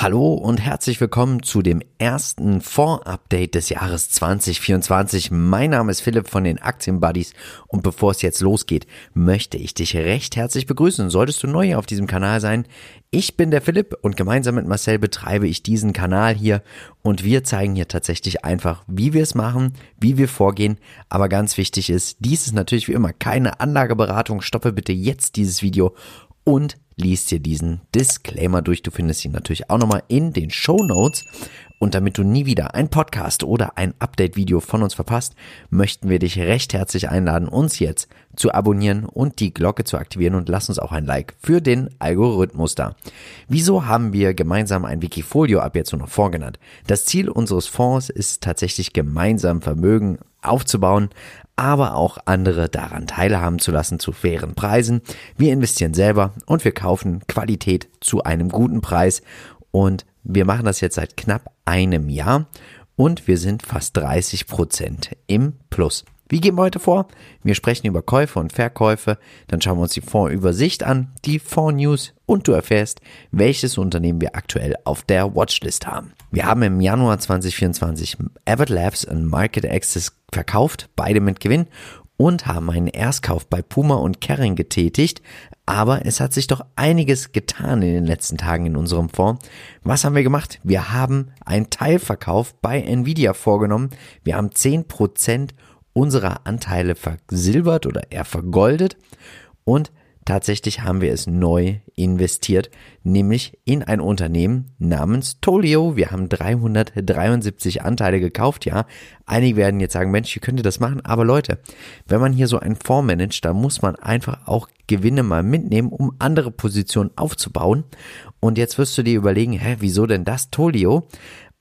Hallo und herzlich willkommen zu dem ersten Fonds-Update des Jahres 2024. Mein Name ist Philipp von den Aktienbuddies und bevor es jetzt losgeht, möchte ich dich recht herzlich begrüßen. Solltest du neu auf diesem Kanal sein, ich bin der Philipp und gemeinsam mit Marcel betreibe ich diesen Kanal hier und wir zeigen hier tatsächlich einfach, wie wir es machen, wie wir vorgehen. Aber ganz wichtig ist, dies ist natürlich wie immer keine Anlageberatung. Stoppe bitte jetzt dieses Video und liest dir diesen Disclaimer durch. Du findest ihn natürlich auch nochmal in den Show Notes. Und damit du nie wieder ein Podcast oder ein Update-Video von uns verpasst, möchten wir dich recht herzlich einladen, uns jetzt zu abonnieren und die Glocke zu aktivieren und lass uns auch ein Like für den Algorithmus da. Wieso haben wir gemeinsam ein Wikifolio ab jetzt nur noch vorgenannt? Das Ziel unseres Fonds ist tatsächlich gemeinsam Vermögen aufzubauen, aber auch andere daran teilhaben zu lassen zu fairen Preisen. Wir investieren selber und wir kaufen Qualität zu einem guten Preis und wir machen das jetzt seit knapp einem Jahr und wir sind fast 30 Prozent im Plus. Wie gehen wir heute vor? Wir sprechen über Käufe und Verkäufe, dann schauen wir uns die Fondsübersicht an, die Fonds-News und du erfährst, welches Unternehmen wir aktuell auf der Watchlist haben. Wir haben im Januar 2024 Avid Labs und Market Access verkauft, beide mit Gewinn und haben einen Erstkauf bei Puma und Kering getätigt, aber es hat sich doch einiges getan in den letzten Tagen in unserem Fonds. Was haben wir gemacht? Wir haben einen Teilverkauf bei Nvidia vorgenommen. Wir haben 10% unserer Anteile versilbert oder eher vergoldet und tatsächlich haben wir es neu investiert, nämlich in ein Unternehmen namens Tolio. Wir haben 373 Anteile gekauft, ja. Einige werden jetzt sagen, Mensch, wie könnt ihr das machen? Aber Leute, wenn man hier so einen Fonds managt, dann muss man einfach auch Gewinne mal mitnehmen, um andere Positionen aufzubauen. Und jetzt wirst du dir überlegen, hä, wieso denn das Tolio?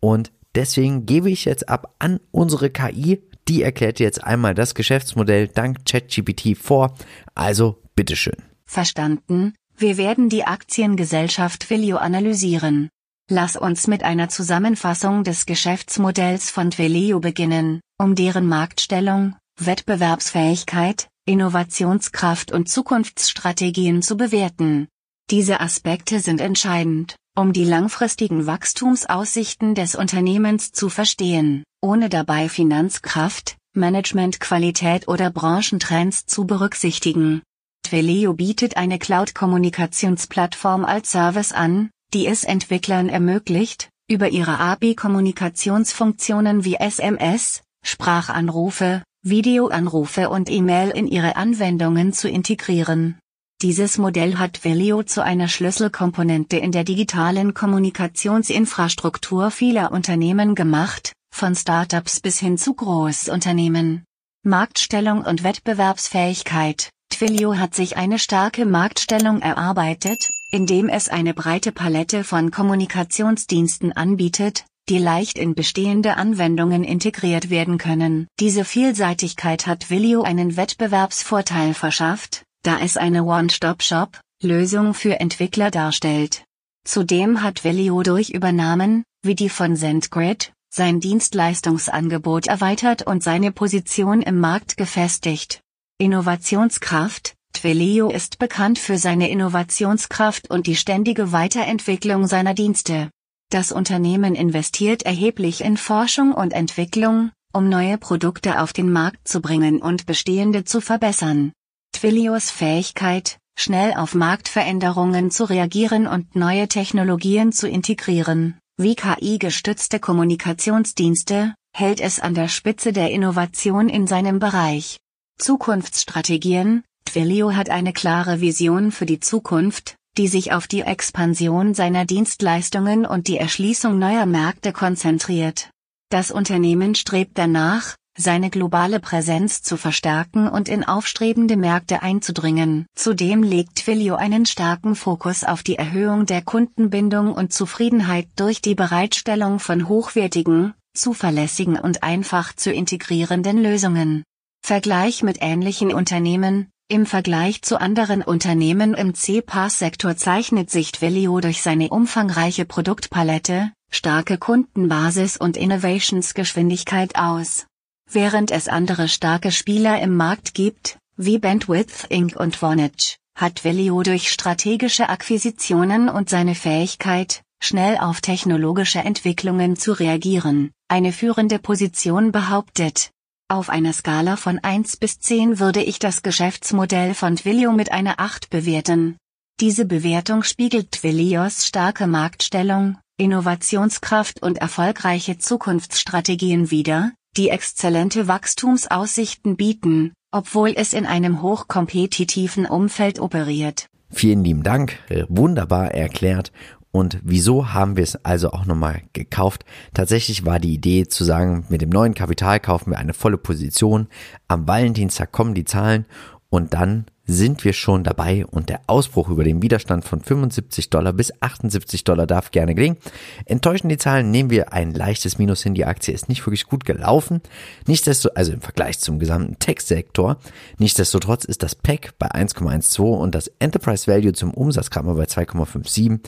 Und deswegen gebe ich jetzt ab an unsere KI, die erklärt dir jetzt einmal das Geschäftsmodell dank ChatGPT vor. Also bitteschön. Verstanden, wir werden die Aktiengesellschaft Twilio analysieren. Lass uns mit einer Zusammenfassung des Geschäftsmodells von Twilio beginnen, um deren Marktstellung, Wettbewerbsfähigkeit, Innovationskraft und Zukunftsstrategien zu bewerten. Diese Aspekte sind entscheidend, um die langfristigen Wachstumsaussichten des Unternehmens zu verstehen, ohne dabei Finanzkraft, Managementqualität oder Branchentrends zu berücksichtigen. Twilio bietet eine Cloud-Kommunikationsplattform als Service an, die es Entwicklern ermöglicht, über ihre API-Kommunikationsfunktionen wie SMS, Sprachanrufe, Videoanrufe und E-Mail in ihre Anwendungen zu integrieren. Dieses Modell hat Twilio zu einer Schlüsselkomponente in der digitalen Kommunikationsinfrastruktur vieler Unternehmen gemacht, von Startups bis hin zu Großunternehmen. Marktstellung und Wettbewerbsfähigkeit Twilio hat sich eine starke Marktstellung erarbeitet, indem es eine breite Palette von Kommunikationsdiensten anbietet, die leicht in bestehende Anwendungen integriert werden können. Diese Vielseitigkeit hat Twilio einen Wettbewerbsvorteil verschafft, da es eine One-Stop-Shop-Lösung für Entwickler darstellt. Zudem hat Twilio durch Übernahmen, wie die von SendGrid, sein Dienstleistungsangebot erweitert und seine Position im Markt gefestigt. Innovationskraft Twilio ist bekannt für seine Innovationskraft und die ständige Weiterentwicklung seiner Dienste. Das Unternehmen investiert erheblich in Forschung und Entwicklung, um neue Produkte auf den Markt zu bringen und bestehende zu verbessern. Twilios Fähigkeit, schnell auf Marktveränderungen zu reagieren und neue Technologien zu integrieren, wie KI-gestützte Kommunikationsdienste, hält es an der Spitze der Innovation in seinem Bereich. Zukunftsstrategien Twilio hat eine klare Vision für die Zukunft, die sich auf die Expansion seiner Dienstleistungen und die Erschließung neuer Märkte konzentriert. Das Unternehmen strebt danach, seine globale Präsenz zu verstärken und in aufstrebende Märkte einzudringen. Zudem legt Twilio einen starken Fokus auf die Erhöhung der Kundenbindung und Zufriedenheit durch die Bereitstellung von hochwertigen, zuverlässigen und einfach zu integrierenden Lösungen. Vergleich mit ähnlichen Unternehmen, im Vergleich zu anderen Unternehmen im CPaaS-Sektor zeichnet sich Twilio durch seine umfangreiche Produktpalette, starke Kundenbasis und Innovationsgeschwindigkeit aus. Während es andere starke Spieler im Markt gibt, wie Bandwidth Inc. und Vonage, hat Twilio durch strategische Akquisitionen und seine Fähigkeit, schnell auf technologische Entwicklungen zu reagieren, eine führende Position behauptet. Auf einer Skala von 1 bis 10 würde ich das Geschäftsmodell von Twilio mit einer 8 bewerten. Diese Bewertung spiegelt Twilios starke Marktstellung, Innovationskraft und erfolgreiche Zukunftsstrategien wider, die exzellente Wachstumsaussichten bieten, obwohl es in einem hochkompetitiven Umfeld operiert. Vielen lieben Dank, wunderbar erklärt und wieso haben wir es also auch nochmal gekauft? Tatsächlich war die Idee zu sagen, mit dem neuen Kapital kaufen wir eine volle Position. Am Valentinstag kommen die Zahlen und dann sind wir schon dabei und der Ausbruch über den Widerstand von 75 Dollar bis 78 Dollar darf gerne gelingen. Enttäuschen die Zahlen, nehmen wir ein leichtes Minus hin. Die Aktie ist nicht wirklich gut gelaufen. Nichtsdestotrotz, also im Vergleich zum gesamten Tech-Sektor. Nichtsdestotrotz ist das PEC bei 1,12 und das Enterprise Value zum Umsatz gerade bei 2,57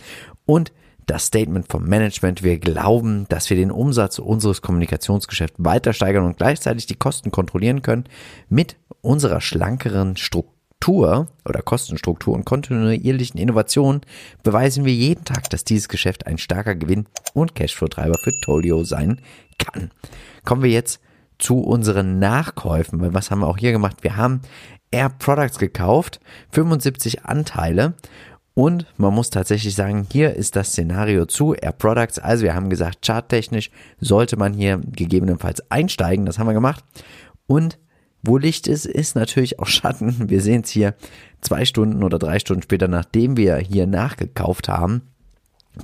und das Statement vom Management. Wir glauben, dass wir den Umsatz unseres Kommunikationsgeschäfts weiter steigern und gleichzeitig die Kosten kontrollieren können mit unserer schlankeren Struktur Struktur oder Kostenstruktur und kontinuierlichen Innovationen beweisen wir jeden Tag, dass dieses Geschäft ein starker Gewinn und Cashflow-Treiber für Tolio sein kann. Kommen wir jetzt zu unseren Nachkäufen, weil was haben wir auch hier gemacht? Wir haben Air Products gekauft, 75 Anteile und man muss tatsächlich sagen, hier ist das Szenario zu Air Products. Also wir haben gesagt, charttechnisch sollte man hier gegebenenfalls einsteigen. Das haben wir gemacht. Und wo Licht ist, ist natürlich auch Schatten. Wir sehen es hier zwei Stunden oder drei Stunden später, nachdem wir hier nachgekauft haben,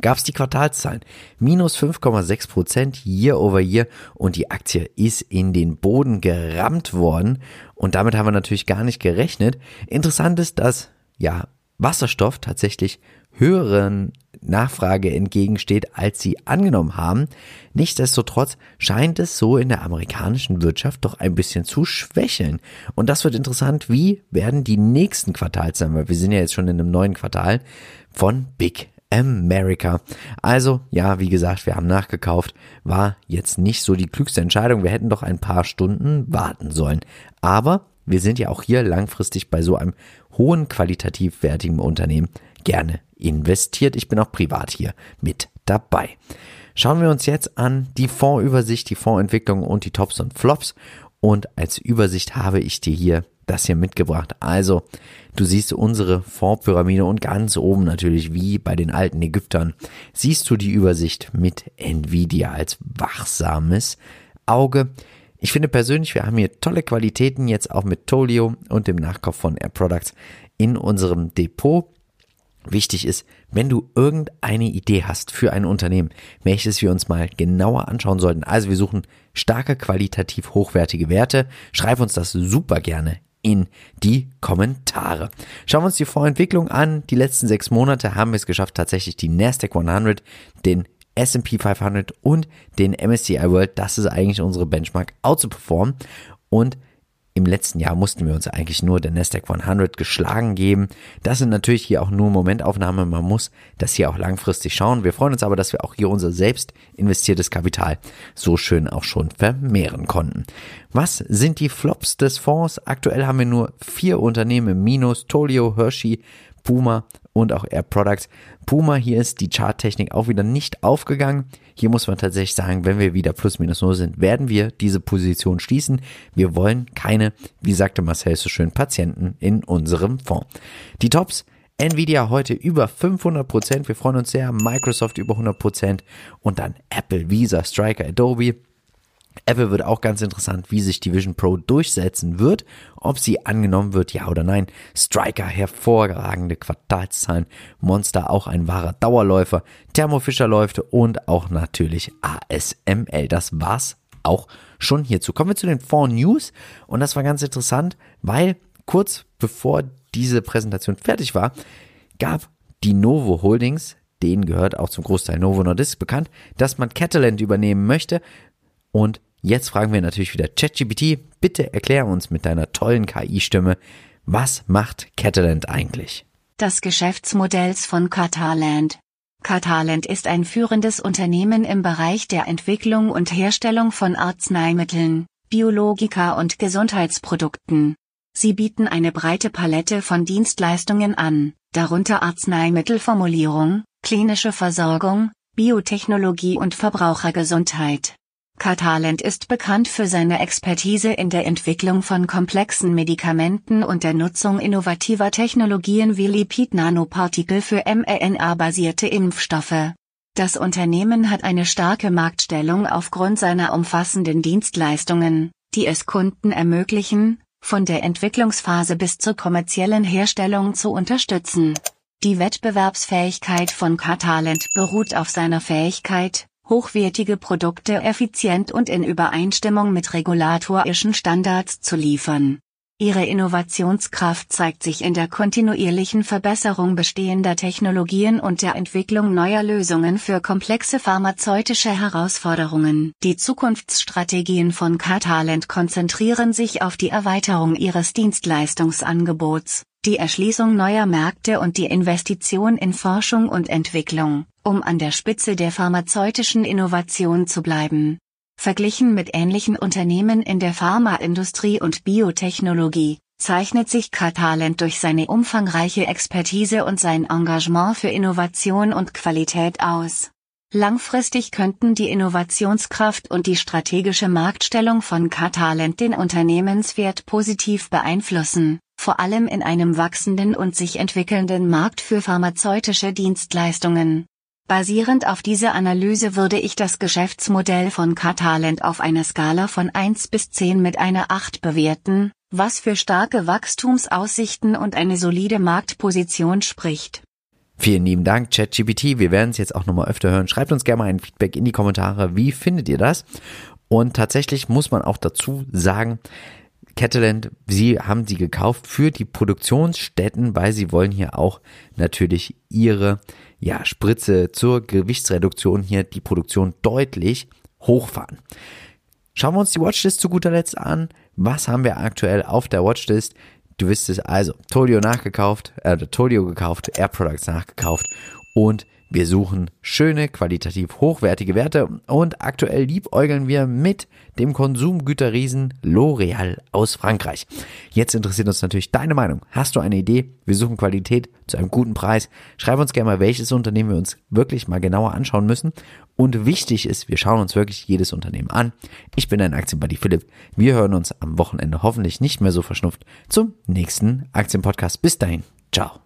gab es die Quartalszahlen. Minus 5,6 Prozent year over year und die Aktie ist in den Boden gerammt worden und damit haben wir natürlich gar nicht gerechnet. Interessant ist, dass ja Wasserstoff tatsächlich höheren Nachfrage entgegensteht, als sie angenommen haben. Nichtsdestotrotz scheint es so in der amerikanischen Wirtschaft doch ein bisschen zu schwächeln. Und das wird interessant, wie werden die nächsten Quartalszahlen, weil wir sind ja jetzt schon in einem neuen Quartal von Big America. Also, ja, wie gesagt, wir haben nachgekauft, war jetzt nicht so die klügste Entscheidung. Wir hätten doch ein paar Stunden warten sollen. Aber wir sind ja auch hier langfristig bei so einem hohen qualitativ wertigen Unternehmen gerne investiert. Ich bin auch privat hier mit dabei. Schauen wir uns jetzt an die Fondsübersicht, die Fondsentwicklung und die Tops und Flops. Und als Übersicht habe ich dir hier das hier mitgebracht. Also, du siehst unsere Fondspyramide und ganz oben natürlich, wie bei den alten Ägyptern, siehst du die Übersicht mit Nvidia als wachsames Auge. Ich finde persönlich, wir haben hier tolle Qualitäten jetzt auch mit Tolio und dem Nachkauf von Air Products in unserem Depot. Wichtig ist, wenn du irgendeine Idee hast für ein Unternehmen, welches wir uns mal genauer anschauen sollten. Also wir suchen starke, qualitativ hochwertige Werte. Schreib uns das super gerne in die Kommentare. Schauen wir uns die Vorentwicklung an. Die letzten sechs Monate haben wir es geschafft, tatsächlich die Nasdaq 100, den S&P 500 und den MSCI World, das ist eigentlich unsere Benchmark, out zu performen. Und im letzten Jahr mussten wir uns eigentlich nur der Nasdaq 100 geschlagen geben. Das sind natürlich hier auch nur Momentaufnahmen. Man muss das hier auch langfristig schauen. Wir freuen uns aber, dass wir auch hier unser selbst investiertes Kapital so schön auch schon vermehren konnten. Was sind die Flops des Fonds? Aktuell haben wir nur vier Unternehmen Minus. Tolio, Hershey, Puma und auch Air Products. Puma, hier ist die Charttechnik auch wieder nicht aufgegangen. Hier muss man tatsächlich sagen, wenn wir wieder plus minus null sind, werden wir diese Position schließen. Wir wollen keine, wie sagte Marcel so schön, Patienten in unserem Fonds. Die Tops, Nvidia heute über 500 Prozent. Wir freuen uns sehr. Microsoft über 100 Prozent und dann Apple, Visa, Striker, Adobe. Apple wird auch ganz interessant, wie sich die Vision Pro durchsetzen wird, ob sie angenommen wird, ja oder nein. Striker, hervorragende Quartalszahlen, Monster auch ein wahrer Dauerläufer, Thermo Fisher läuft und auch natürlich ASML. Das war's auch schon hierzu. Kommen wir zu den Fonds News und das war ganz interessant, weil kurz bevor diese Präsentation fertig war, gab die Novo Holdings denen gehört auch zum Großteil Novo Nordisk bekannt, dass man Catalent übernehmen möchte. Und jetzt fragen wir natürlich wieder ChatGPT, bitte erklär uns mit deiner tollen KI-Stimme, was macht Catalent eigentlich? Das Geschäftsmodells von Catalent. Catalent ist ein führendes Unternehmen im Bereich der Entwicklung und Herstellung von Arzneimitteln, Biologika und Gesundheitsprodukten. Sie bieten eine breite Palette von Dienstleistungen an, darunter Arzneimittelformulierung, klinische Versorgung, Biotechnologie und Verbrauchergesundheit. Catalent ist bekannt für seine Expertise in der Entwicklung von komplexen Medikamenten und der Nutzung innovativer Technologien wie Lipid-Nanopartikel für mRNA-basierte Impfstoffe. Das Unternehmen hat eine starke Marktstellung aufgrund seiner umfassenden Dienstleistungen, die es Kunden ermöglichen, von der Entwicklungsphase bis zur kommerziellen Herstellung zu unterstützen. Die Wettbewerbsfähigkeit von Catalent beruht auf seiner Fähigkeit, hochwertige Produkte effizient und in Übereinstimmung mit regulatorischen Standards zu liefern. Ihre Innovationskraft zeigt sich in der kontinuierlichen Verbesserung bestehender Technologien und der Entwicklung neuer Lösungen für komplexe pharmazeutische Herausforderungen. Die Zukunftsstrategien von Catalent konzentrieren sich auf die Erweiterung ihres Dienstleistungsangebots, die Erschließung neuer Märkte und die Investition in Forschung und Entwicklung, um an der Spitze der pharmazeutischen Innovation zu bleiben. Verglichen mit ähnlichen Unternehmen in der Pharmaindustrie und Biotechnologie, zeichnet sich Catalent durch seine umfangreiche Expertise und sein Engagement für Innovation und Qualität aus. Langfristig könnten die Innovationskraft und die strategische Marktstellung von Catalent den Unternehmenswert positiv beeinflussen, vor allem in einem wachsenden und sich entwickelnden Markt für pharmazeutische Dienstleistungen. Basierend auf dieser Analyse würde ich das Geschäftsmodell von Catalent auf einer Skala von 1 bis 10 mit einer 8 bewerten, was für starke Wachstumsaussichten und eine solide Marktposition spricht. Vielen lieben Dank, ChatGPT. Wir werden es jetzt auch nochmal öfter hören. Schreibt uns gerne mal ein Feedback in die Kommentare. Wie findet ihr das? Und tatsächlich muss man auch dazu sagen, Catalent, sie haben sie gekauft für die Produktionsstätten, weil sie wollen hier auch natürlich ihre ja, Spritze zur Gewichtsreduktion hier die Produktion deutlich hochfahren. Schauen wir uns die Watchlist zu guter Letzt an. Was haben wir aktuell auf der Watchlist? Du wisst es also, Tolio nachgekauft, äh, Tolio gekauft, Air Products nachgekauft und wir suchen schöne, qualitativ hochwertige Werte und aktuell liebäugeln wir mit dem Konsumgüterriesen L'Oreal aus Frankreich. Jetzt interessiert uns natürlich deine Meinung. Hast du eine Idee? Wir suchen Qualität zu einem guten Preis. Schreib uns gerne mal, welches Unternehmen wir uns wirklich mal genauer anschauen müssen. Und wichtig ist, wir schauen uns wirklich jedes Unternehmen an. Ich bin dein Aktienbuddy Philipp. Wir hören uns am Wochenende hoffentlich nicht mehr so verschnupft zum nächsten Aktienpodcast. Bis dahin. Ciao.